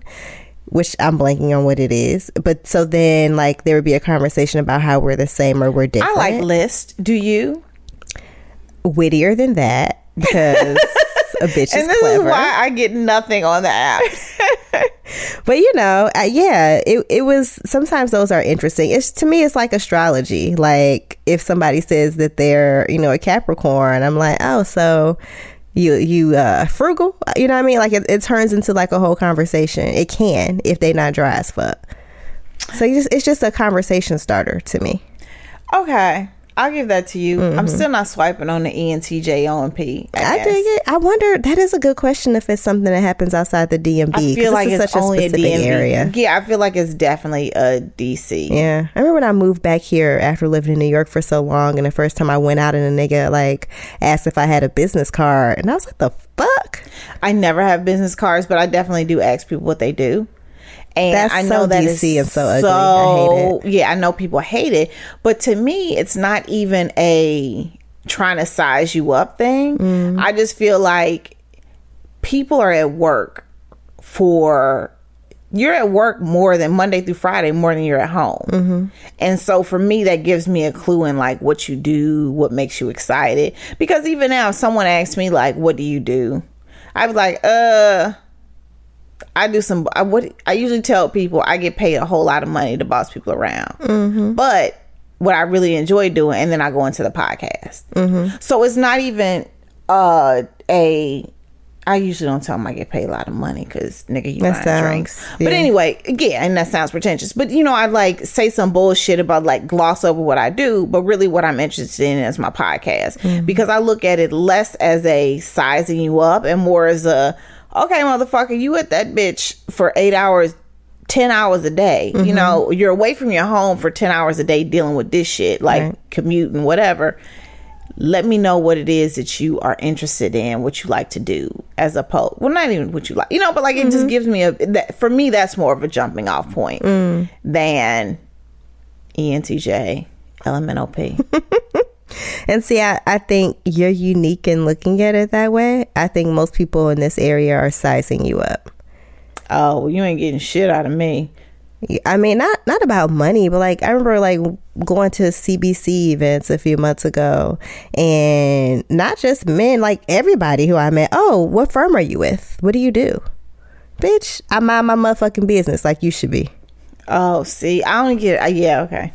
which I'm blanking on what it is. But so then, like, there would be a conversation about how we're the same or we're different. I like list. Do you? Wittier than that because a bitch is and this clever. is why I get nothing on the apps. But you know, uh, yeah, it it was. Sometimes those are interesting. It's to me, it's like astrology. Like if somebody says that they're, you know, a Capricorn, I'm like, oh, so you you uh frugal. You know what I mean? Like it, it turns into like a whole conversation. It can if they not dry as fuck. So you just it's just a conversation starter to me. okay, I'll give that to you. I'm still not swiping on the ENTJ ENTJOMP. Mm-hmm. I dig it. I wonder. That is a good question. If it's something that happens outside the DMV, I feel like it's such only a specific DMV area. Yeah, I feel like it's definitely a DC. Yeah. I remember when I moved back here after living in New York for so long, and the first time I went out and a nigga like asked if I had a business card, and I was like, the fuck? I never have business cards, but I definitely do ask people what they do. And That's I know so that DC is so ugly. I hate it. Yeah, I know people hate it, but to me, it's not even a trying to size you up thing. Mm. I just feel like people are at work for you're at work more than Monday through Friday more than you're at home. Mm-hmm. And so for me that gives me a clue in like what you do, what makes you excited. Because even now if someone asks me like what do you do? I'd be like, uh I do some I what I usually tell people I get paid a whole lot of money to boss people around. But what I really enjoy doing and then I go into the podcast. So it's not even uh a I usually don't tell them I get paid a lot of money because nigga, you That buying drinks. yeah. But anyway, yeah, and that sounds pretentious. But you know, I like say some bullshit about like gloss over what I do, but really what I'm interested in is my podcast Mm-hmm. because I look at it less as a sizing you up and more as a okay, motherfucker, you at that bitch for eight hours. 10 hours a day Mm-hmm. you know you're away from your home for 10 hours a day dealing with this shit like Right. commuting whatever let me know what it is that you are interested in, what you like to do, as opposed, well, not even what you like, you know, but like it just gives me a, that, for me, that's more of a jumping off point than E ENTJ, LMNOP. And see, I, I think you're unique in looking at it that way. I think most people in this area are sizing you up. oh, you ain't getting shit out of me. I mean, not not about money, but like I remember like going to CBC events a few months ago, and not just men, like everybody who I met. Oh, what firm are you with? What do you do, bitch? I mind my motherfucking business, like you should be. Oh, see, I don't get, uh, yeah, okay.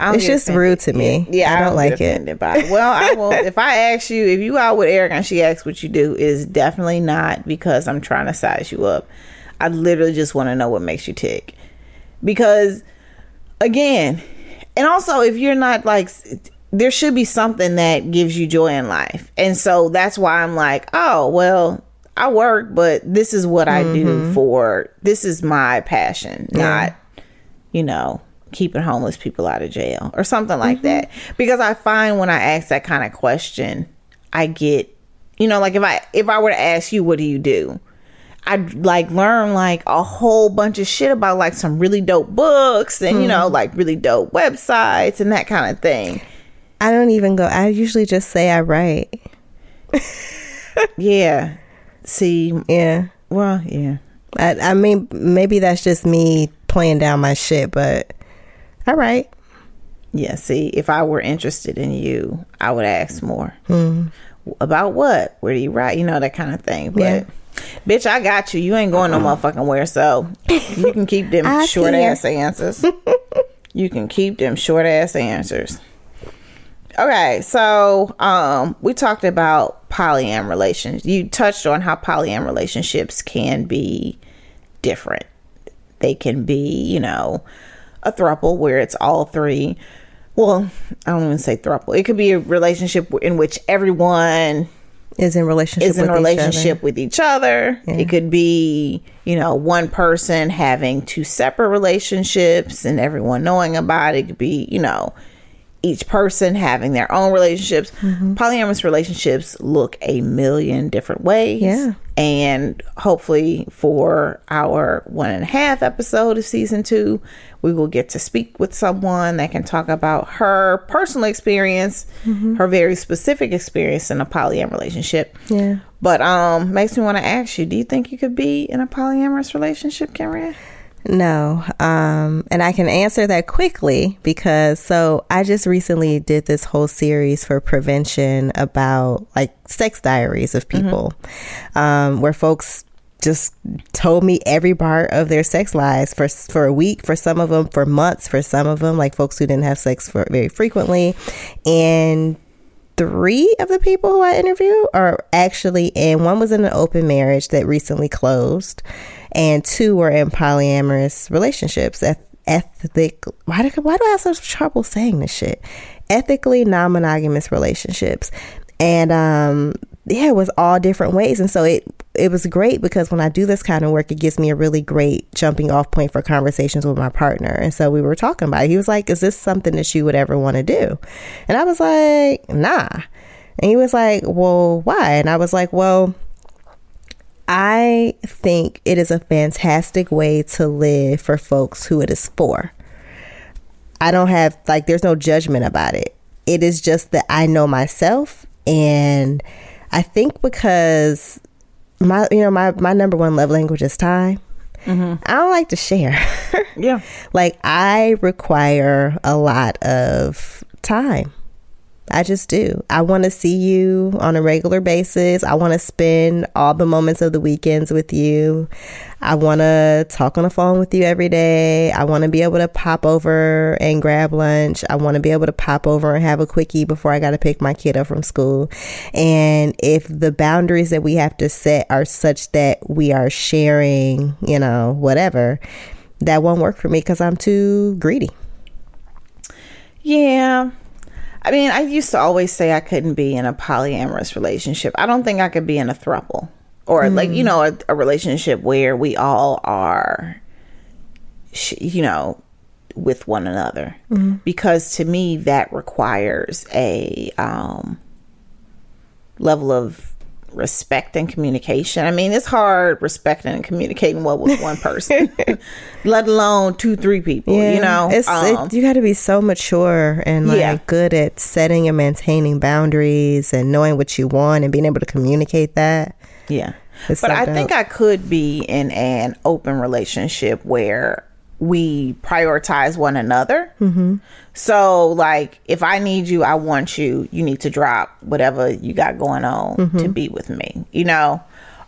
It's just offended. rude to me. Yeah, I I, don't don't, like it. by it. Well, I will. if I ask you, if you out with Eric and she asks what you do, is definitely not because I'm trying to size you up. I literally just want to know what makes you tick. Because, again, and also if you're not like, there should be something that gives you joy in life, and so that's why I'm like, oh well. I work, but this is what I do mm-hmm. for this is my passion, not you know, keeping homeless people out of jail or something like that. Mm-hmm. Because I find when I ask that kind of question, I get, you know, like if I if I were to ask you, what do you do? I'd like learn like a whole bunch of shit about like some really dope books and you know mm-hmm. like really dope websites and that kind of thing. I don't even go. I usually just say I write. Yeah. See, Yeah. well, yeah. I, I mean, maybe that's just me playing down my shit, but all right. Yeah, see, if I were interested in you, I would ask more. About what? Where do you write? You know, that kind of thing. But, Yeah. bitch, I got you. You ain't going no motherfucking where, so you can keep them short ass answers. you can keep them short ass answers. Okay, so um we talked about polyam relations. You touched on how polyam relationships can be different. They can be, you know, a throuple where it's all three. Well, I don't even say throuple. It could be a relationship in which everyone Is in relationship is in with a each other. relationship with each other. It could be, you know, one person having two separate relationships and everyone knowing about it. It could be, you know, each person having their own relationships. Mm-hmm. Polyamorous relationships look a million different ways. Yeah. And hopefully, for our one and a half episode of season two, we will get to speak with someone that can talk about her personal experience, Mm-hmm. her very specific experience in a polyam relationship. Yeah. But um, makes me want to ask you: Do you think you could be in a polyamorous relationship, Cameron? No. Um, and I can answer that quickly because so I just recently did this whole series for prevention about like sex diaries of people, um, where folks just told me every part of their sex lives for for a week, for some of them, for months, for some of them, like folks who didn't have sex for very frequently, and three of the people who I interviewed are actually in one was in an open marriage that recently closed, and two were in polyamorous relationships. Eth- Ethic, why do, why do I have such trouble saying this shit? Ethically non monogamous relationships. And um, yeah, it was all different ways. And so it it was great because when I do this kind of work, it gives me a really great jumping off point for conversations with my partner. And so we were talking about it. He was like, Is this something that you would ever want to do? And I was like, Nah. And he was like, Well, why? And I was like, Well, I think it is a fantastic way to live for folks who it is for. I don't have like there's no judgment about it. It is just that I know myself and I think because my you know my my number one love language is time. Mm-hmm. I don't like to share. Yeah. like I require a lot of time. I just do. I want to see you on a regular basis. I want to spend all the moments of the weekends with you. I want to talk on the phone with you every day. I want to be able to pop over and grab lunch. I want to be able to pop over and have a quickie before I got to pick my kid up from school. And if the boundaries that we have to set are such that we are sharing, you know, whatever, that won't work for me because I'm too greedy. Yeah. I mean, I used to always say I couldn't be in a polyamorous relationship. I don't think I could be in a throuple or like, you know, a, a relationship where we all are, sh- you know, with one another. Because to me, that requires a um, level of respect and communication. I mean, it's hard respecting and communicating well with one person, let alone two, three people, you know? it's Um, it, you got to be so mature and like Yeah. good at setting and maintaining boundaries and knowing what you want and being able to communicate that. Yeah. It's but so I think. I could be in an open relationship where we prioritize one another. Mm-hmm. So, like, if I need you, I want you, you need to drop whatever you got going on Mm-hmm. to be with me, you know?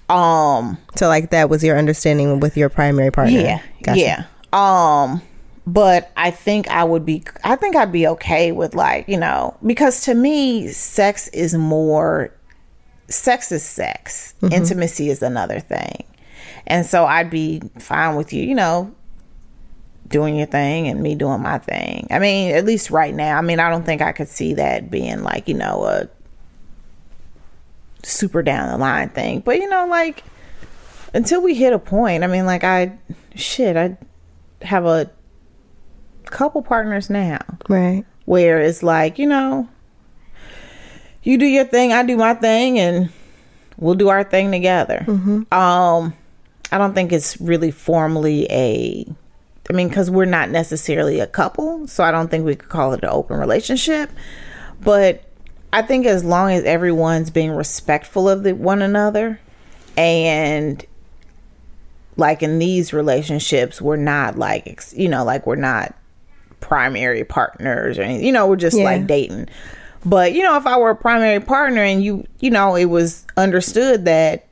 Um, So like that was your understanding with your primary partner. yeah. Gotcha. Yeah. Um, but I think I would be, I think I'd be okay with, like, you know, because to me, sex is more sex is sex. Intimacy is another thing. And so I'd be fine with you, you know, doing your thing and me doing my thing. I mean, at least right now. I mean, I don't think I could see that being like, you know, a super down the line thing. But, you know, like until we hit a point, I mean, like I shit, I have a couple partners now Right. where it's like, you know, you do your thing, I do my thing, and we'll do our thing together. Um, I don't think it's really formally a. I mean, because we're not necessarily a couple, so I don't think we could call it an open relationship. But I think as long as everyone's being respectful of the, one another, and like in these relationships, we're not like you know, like we're not primary partners or anything. You know, we're just Yeah. like dating. But you know, if I were a primary partner and you, you know, it was understood that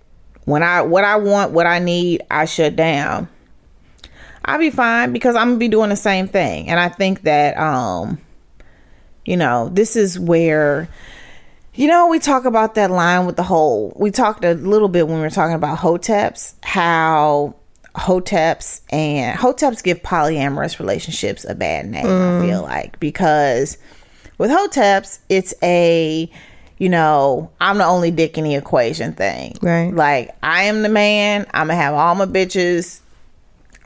when I what I want, what I need, I shut down. I'll be fine because I'm gonna be doing the same thing. And I think that um You know, this is where you know, we talk about that line with the whole. We talked a little bit when we were talking about hoteps, how hoteps and hoteps give polyamorous relationships a bad name. I feel like because with hoteps, it's a you know, I'm the only dick in the equation thing. Right. Like I am the man. I'm gonna have all my bitches.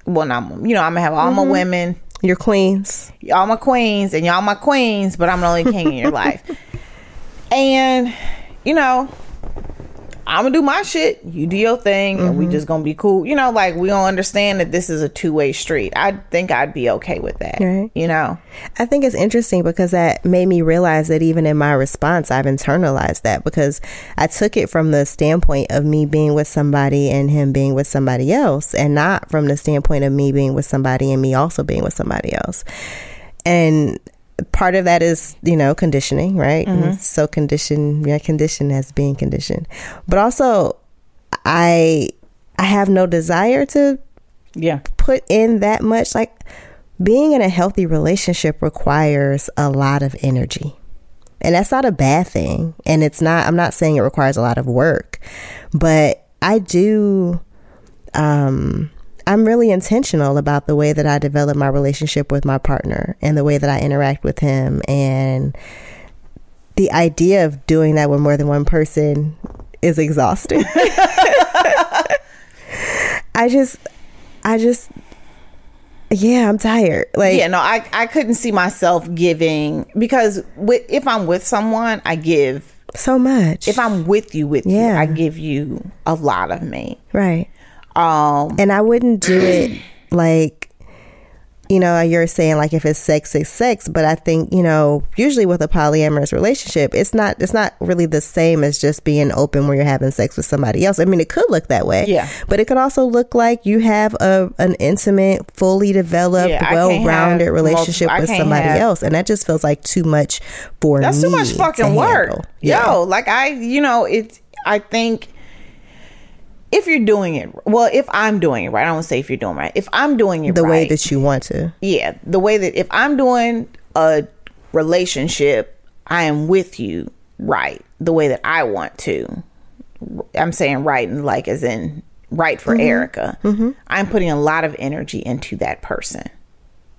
Well, not you know, I'm gonna have all my mm-hmm. women, Your queens. y'all my queens, and y'all my queens. But I'm the only king in your life. And you know, I'm gonna do my shit. You do your thing, and we mm-hmm. just gonna be cool. You know, like we don't understand that this is a two way street. I think I'd be okay with that. Right. You know. I think it's interesting because that made me realize that even in my response, I've internalized that because I took it from the standpoint of me being with somebody and him being with somebody else, and not from the standpoint of me being with somebody and me also being with somebody else. And part of that is, you know, conditioning, right? So conditioned, yeah, conditioned as being conditioned. But also, I I have no desire to Yeah. put in that much like being in a healthy relationship requires a lot of energy and that's not a bad thing and it's not i'm not saying it requires a lot of work but i do um i'm really intentional about the way that i develop my relationship with my partner and the way that i interact with him and the idea of doing that with more than one person is exhausting i just i just yeah i'm tired like yeah, no, I I couldn't see myself giving because with, if I'm with someone, I give. so much If I'm with you, with you, Yeah. I give you a lot of me. right Um, and i wouldn't do it like you know you're saying like if it's sex it's sex but i think you know usually with a polyamorous relationship it's not it's not really the same as just being open where you're having sex with somebody else i mean it could look that way Yeah. but it could also look like you have a an intimate fully developed Yeah, well-rounded relationship multiple- with somebody have- else and that just feels like too much for that's me too much fucking work. handle. Yeah. Yo, like I, you know, it's. I think if you're doing it, well, if I'm doing it right, I don't say if you're doing it right. If I'm doing it the right, way that you want to yeah, the way that if I'm doing a relationship, I am with you right the way that I want to. I'm saying right and like as in right for mm-hmm. Erica. Mm-hmm. I'm putting a lot of energy into that person.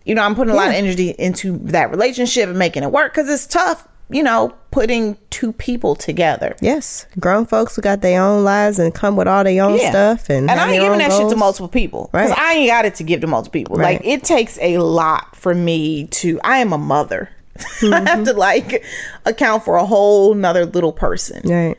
You know, I'm putting a lot of energy into that relationship and making it work because it's tough. You know, putting two people together. Yes, grown folks who got their own lives and come with all their own Yeah. stuff, and, and I ain't giving that shit to multiple people because Right. I ain't got it to give to multiple people. Right. Like it takes a lot for me to. I am a mother. I Mm-hmm. have to like account for a whole nother little person. Right.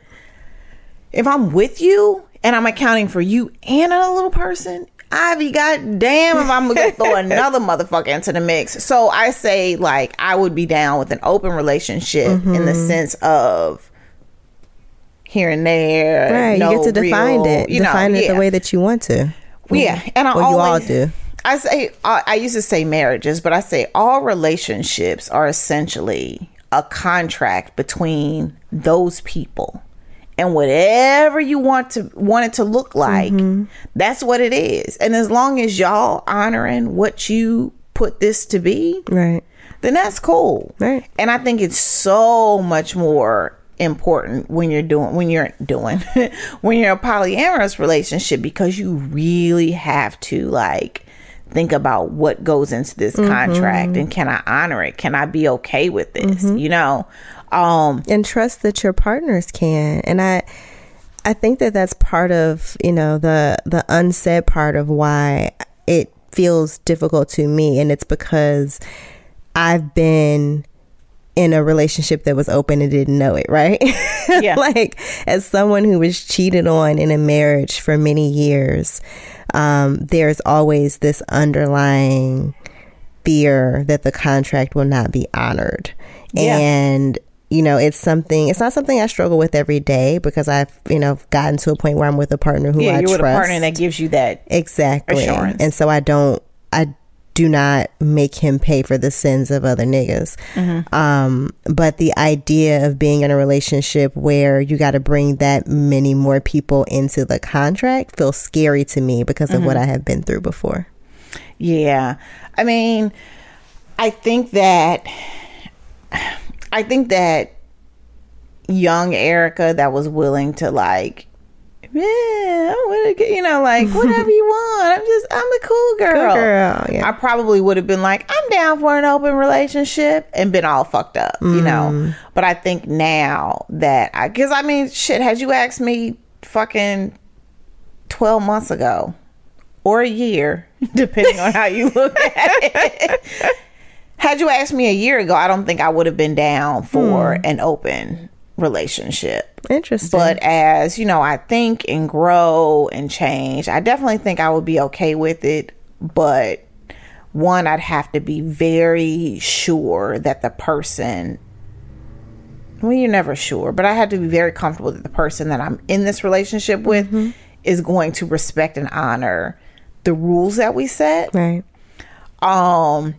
If I'm with you and I'm accounting for you and another little person, I be goddamn if I'm gonna throw another motherfucker into the mix. So I say like I would be down with an open relationship in the Mm-hmm. sense of here and there. Right. you get to define real- it. you know, define it yeah. the way that you want to. Yeah, and I Well, you all do. I say I, I used to say marriages, but I say all relationships are essentially a contract between those people, and whatever you want to want it to look like, Mm-hmm. that's what it is. And as long as y'all honoring what you put this to be, Right. then that's cool. Right. And I think it's so much more important when you're doing when you're doing when you're a polyamorous relationship because you really have to like think about what goes into this contract and can I honor it? Can I be okay with this? You know? Um and trust that your partners can and i i think that that's part of you know the the unsaid part of why it feels difficult to me and it's because i've been in a relationship that was open and didn't know it right Yeah. like as someone who was cheated on in a marriage for many years um there's always this underlying fear that the contract will not be honored Yeah. and you know it's something it's not something i struggle with every day because i've you know gotten to a point where i'm with a partner who yeah, i you're trust with a partner that gives you that exactly assurance. and so i don't i do not make him pay for the sins of other niggas Mm-hmm. um but the idea of being in a relationship where you got to bring that many more people into the contract feels scary to me because of Mm-hmm. what i have been through before Yeah. I mean, I think that I think that young Erica that was willing to like, yeah, I want to, you know, like whatever you want. I'm just, I'm a cool girl. Cool girl, yeah. I probably would have been like, I'm down for an open relationship and been all fucked up, you know. Mm. But I think now that I, because I mean, shit, had you asked me fucking 12 months ago or a year, depending on how you look at it. Had you asked me a year ago, I don't think I would have been down for an open relationship. Interesting. But as you know, I think and grow and change, I definitely think I would be okay with it. But one, I'd have to be very sure that the person well, you're never sure, but I had to be very comfortable that the person that I'm in this relationship with is going to respect and honor the rules that we set. right. Um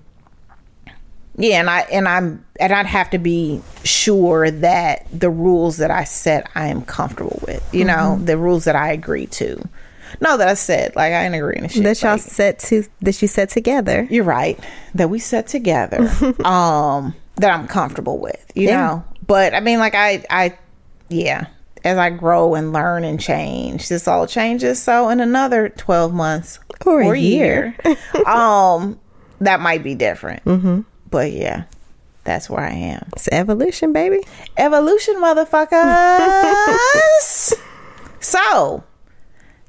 yeah, and I and I'm and I'd have to be sure that the rules that I set I am comfortable with. You know, the rules that I agree to. No, that I said, like I ain't agreeing to shit. That y'all like- set to that you set together. you're right that we set together um that i'm comfortable with you Yeah. know but i mean like i i yeah as i grow and learn and change this all changes so in another 12 months Or a year. um that might be different mm-hmm. But yeah that's where i am It's evolution, baby. evolution motherfuckers so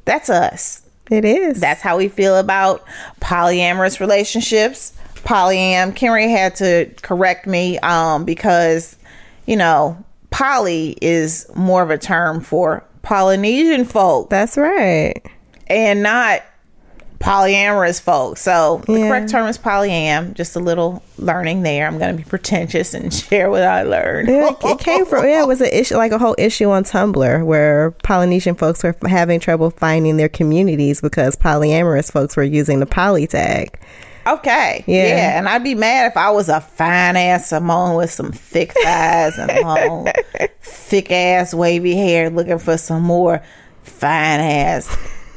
that's us It is. that's how we feel about polyamorous relationships. Polyam. Kenrya had to correct me um, because, you know, poly is more of a term for Polynesian folk That's right. and not polyamorous folks. So the correct term is polyam. Just a little learning there. I'm going to be pretentious and share what I learned. Yeah, it- it came from yeah, it was an issue like a whole issue on Tumblr where Polynesian folks were having trouble finding their communities because polyamorous folks were using the poly tag. Okay. Yeah. Yeah. And I'd be mad if I was a fine ass Samoan with some thick thighs and long, thick ass wavy hair looking for some more fine ass,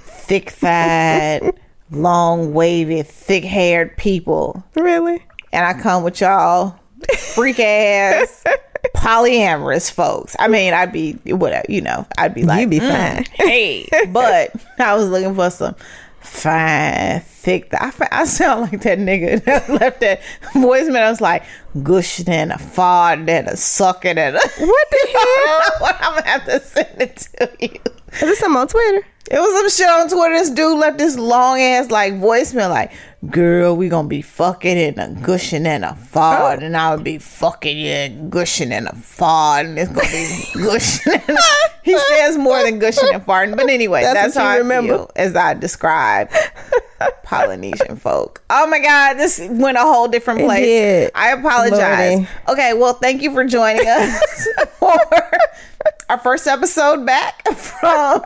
thick thighed, long wavy, thick haired people. Really? And I come with y'all freak ass polyamorous folks. I mean, I'd be whatever, you know, I'd be like, You'd be "Mm, fine." hey, but I was looking for some fine, thick. I, I sound like that nigga that left that voicemail. I was like, gushing and a fart and a sucking and a. What the hell? I'm gonna have to send it to you. Is this something on Twitter? It was some shit on Twitter. This dude left this long ass like voicemail, like, "Girl, we gonna be fucking and a gushing and a fart, oh. and I would be fucking you and gushing and a fart, and it's gonna be gushing." And he says more than gushing and farting, but anyway, That's that's, how I remember. feel as I describe Polynesian folk. Oh my god, this went a whole different place. I apologize. Lordy. Okay, well, thank you for joining us for our first episode back from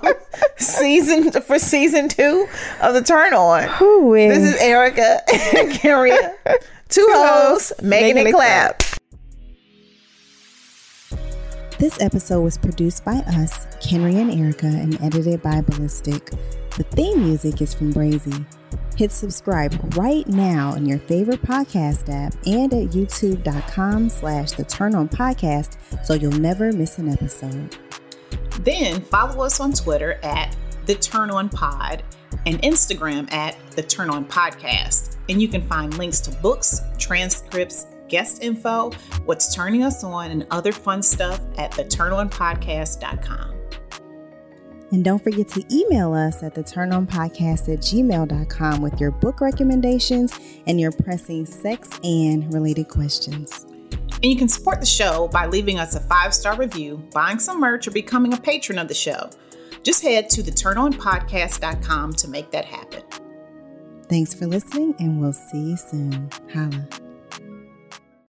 season for season two of the Turn On. Ooh-wee. This is Erica and Kenrya, two hosts making, making it it clap. This episode was produced by us, Kenrya and Erica, and edited by Ballistic. The theme music is from Brazy. Hit subscribe right now in your favorite podcast app and at youtube.com slash the turn on podcast so you'll never miss an episode. Then follow us on Twitter at The Turn On Pod and Instagram at The Turn On Podcast. And you can find links to books, transcripts, guest info, what's turning us on, and other fun stuff at theturnonpodcast.com. And don't forget to email us at the turnonpodcast at gmail.com with your book recommendations and your pressing sex and related questions. And you can support the show by leaving us a five star review, buying some merch, or becoming a patron of the show. Just head to theturnonpodcast.com to make that happen. Thanks for listening, and we'll see you soon. Holla.